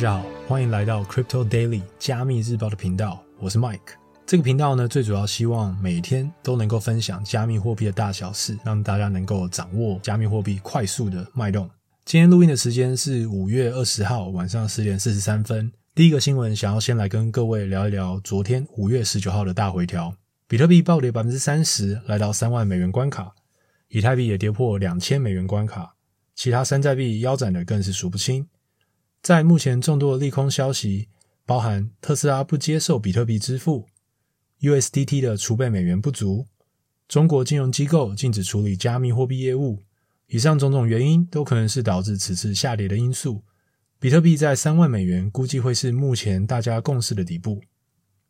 大家好，欢迎来到 Crypto Daily 加密日报的频道，我是 Mike。这个频道呢，最主要希望每天都能够分享加密货币的大小事，让大家能够掌握加密货币快速的脉动。今天录音的时间是五月二十号晚上十点四十三分。第一个新闻，想要先来跟各位聊一聊昨天五月十九号的大回调，比特币暴跌百分之三十，来到三万美元关卡；以太币也跌破两千美元关卡，其他山寨币腰斩的更是数不清。在目前众多的利空消息，包含特斯拉不接受比特币支付、USDT 的储备美元不足、中国金融机构禁止处理加密货币业务，以上种种原因都可能是导致此次下跌的因素。比特币在三万美元，估计会是目前大家共识的底部。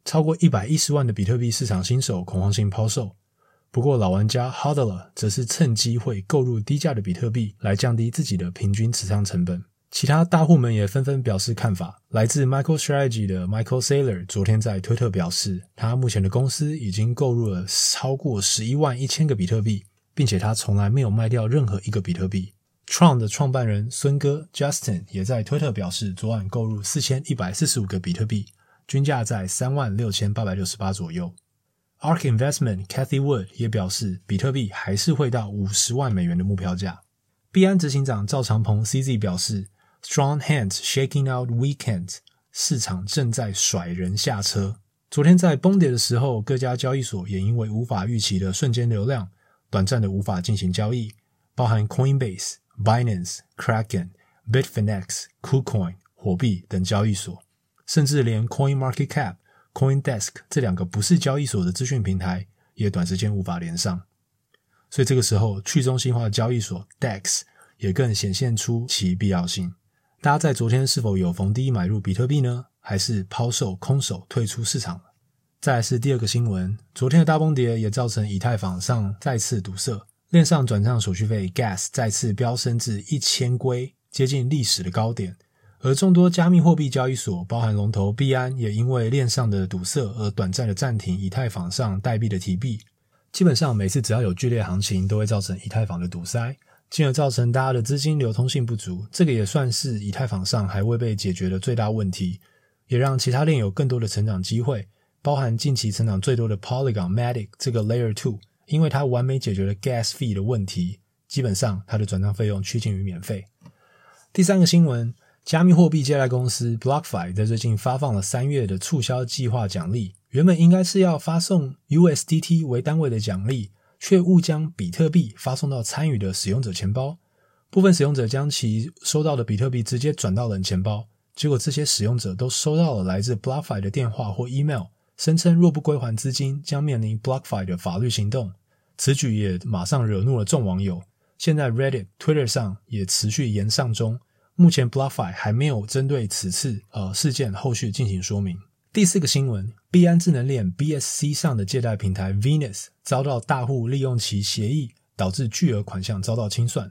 超过一百一十万的比特币市场新手恐慌性抛售，不过老玩家 Hodler 则是趁机会购入低价的比特币，来降低自己的平均持仓成本。其他大户们也纷纷表示看法。来自 MicroStrategy 的 Michael Saylor 昨天在推特表示，他目前的公司已经购入了超过十一万一千个比特币，并且他从来没有卖掉任何一个比特币。Tron 的创办人孙哥 Justin 也在推特表示，昨晚购入四千一百四十五个比特币，均价在三万六千八百六十八左右。Ark Investment Cathy Wood 也表示，比特币还是会到五十万美元的目标价。币安执行长赵长鹏 CZ 表示。Strong hands shaking out weak hands，市场正在甩人下车。昨天在崩跌的时候，各家交易所也因为无法预期的瞬间流量，短暂的无法进行交易，包含 Coinbase、Binance、Kraken、Bitfinex、KuCoin、火币等交易所，甚至连 CoinMarketCap、CoinDesk 这两个不是交易所的资讯平台，也短时间无法连上。所以这个时候，去中心化的交易所 DEX 也更显现出其必要性。大家在昨天是否有逢低买入比特币呢？还是抛售空手退出市场了？再来是第二个新闻，昨天的大崩跌也造成以太坊上再次堵塞，链上转账手续费 Gas 再次飙升至一千龟，接近历史的高点。而众多加密货币交易所，包含龙头币安，也因为链上的堵塞而短暂的暂停以太坊上代币的提币。基本上每次只要有剧烈行情，都会造成以太坊的堵塞。进而造成大家的资金流通性不足，这个也算是以太坊上还未被解决的最大问题，也让其他链有更多的成长机会，包含近期成长最多的 Polygon Matic 这个 Layer Two，因为它完美解决了 Gas Fee 的问题，基本上它的转账费用趋近于免费。第三个新闻，加密货币借贷公司 BlockFi 在最近发放了三月的促销计划奖励，原本应该是要发送 USDT 为单位的奖励。却误将比特币发送到参与的使用者钱包，部分使用者将其收到的比特币直接转到冷钱包，结果这些使用者都收到了来自 BlockFi 的电话或 email，声称若不归还资金，将面临 BlockFi 的法律行动。此举也马上惹怒了众网友。现在 Reddit、Twitter 上也持续延上中。目前 BlockFi 还没有针对此次呃事件后续进行说明。第四个新闻，币安智能链 BSC 上的借贷平台 Venus 遭到大户利用其协议，导致巨额款项遭到清算。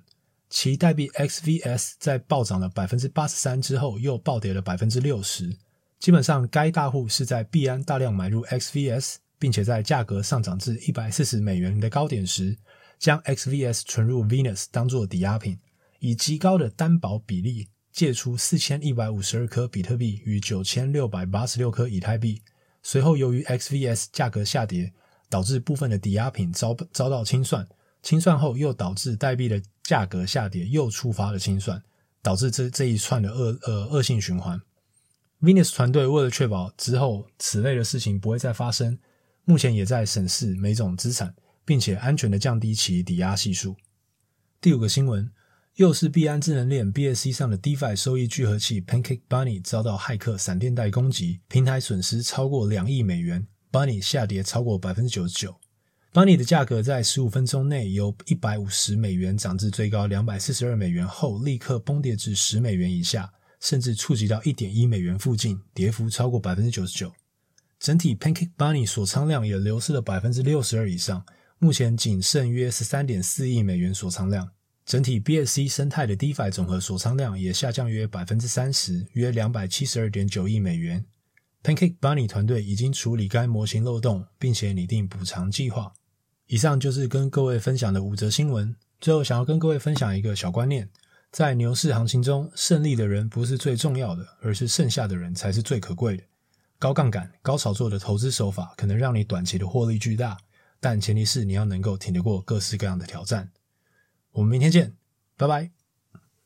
其代币 XVS 在暴涨了百分之八十三之后，又暴跌了百分之六十。基本上，该大户是在币安大量买入 XVS，并且在价格上涨至一百四十美元的高点时，将 XVS 存入 Venus 当作抵押品，以极高的担保比例。借出四千一百五十二颗比特币与九千六百八十六颗以太币，随后由于 XVS 价格下跌，导致部分的抵押品遭遭到清算，清算后又导致代币的价格下跌，又触发了清算，导致这这一串的恶呃恶性循环。Venus 团队为了确保之后此类的事情不会再发生，目前也在审视每种资产，并且安全的降低其抵押系数。第五个新闻。又是币安智能链 BSC 上的 DeFi 收益聚合器 Pancake Bunny 遭到骇客闪电贷攻击，平台损失超过两亿美元，Bunny 下跌超过百分之九十九。Bunny 的价格在十五分钟内由一百五十美元涨至最高两百四十二美元后，立刻崩跌至十美元以下，甚至触及到一点一美元附近，跌幅超过百分之九十九。整体 Pancake Bunny 锁仓量也流失了百分之六十二以上，目前仅剩约十三点四亿美元锁仓量。整体 BSC 生态的 DeFi 总和锁仓量也下降约百分之三十，约两百七十二点九亿美元。Pancake Bunny 团队已经处理该模型漏洞，并且拟定补偿计划。以上就是跟各位分享的五则新闻。最后，想要跟各位分享一个小观念：在牛市行情中，胜利的人不是最重要的，而是剩下的人才是最可贵的。高杠杆、高炒作的投资手法可能让你短期的获利巨大，但前提是你要能够挺得过各式各样的挑战。我们明天见，拜拜。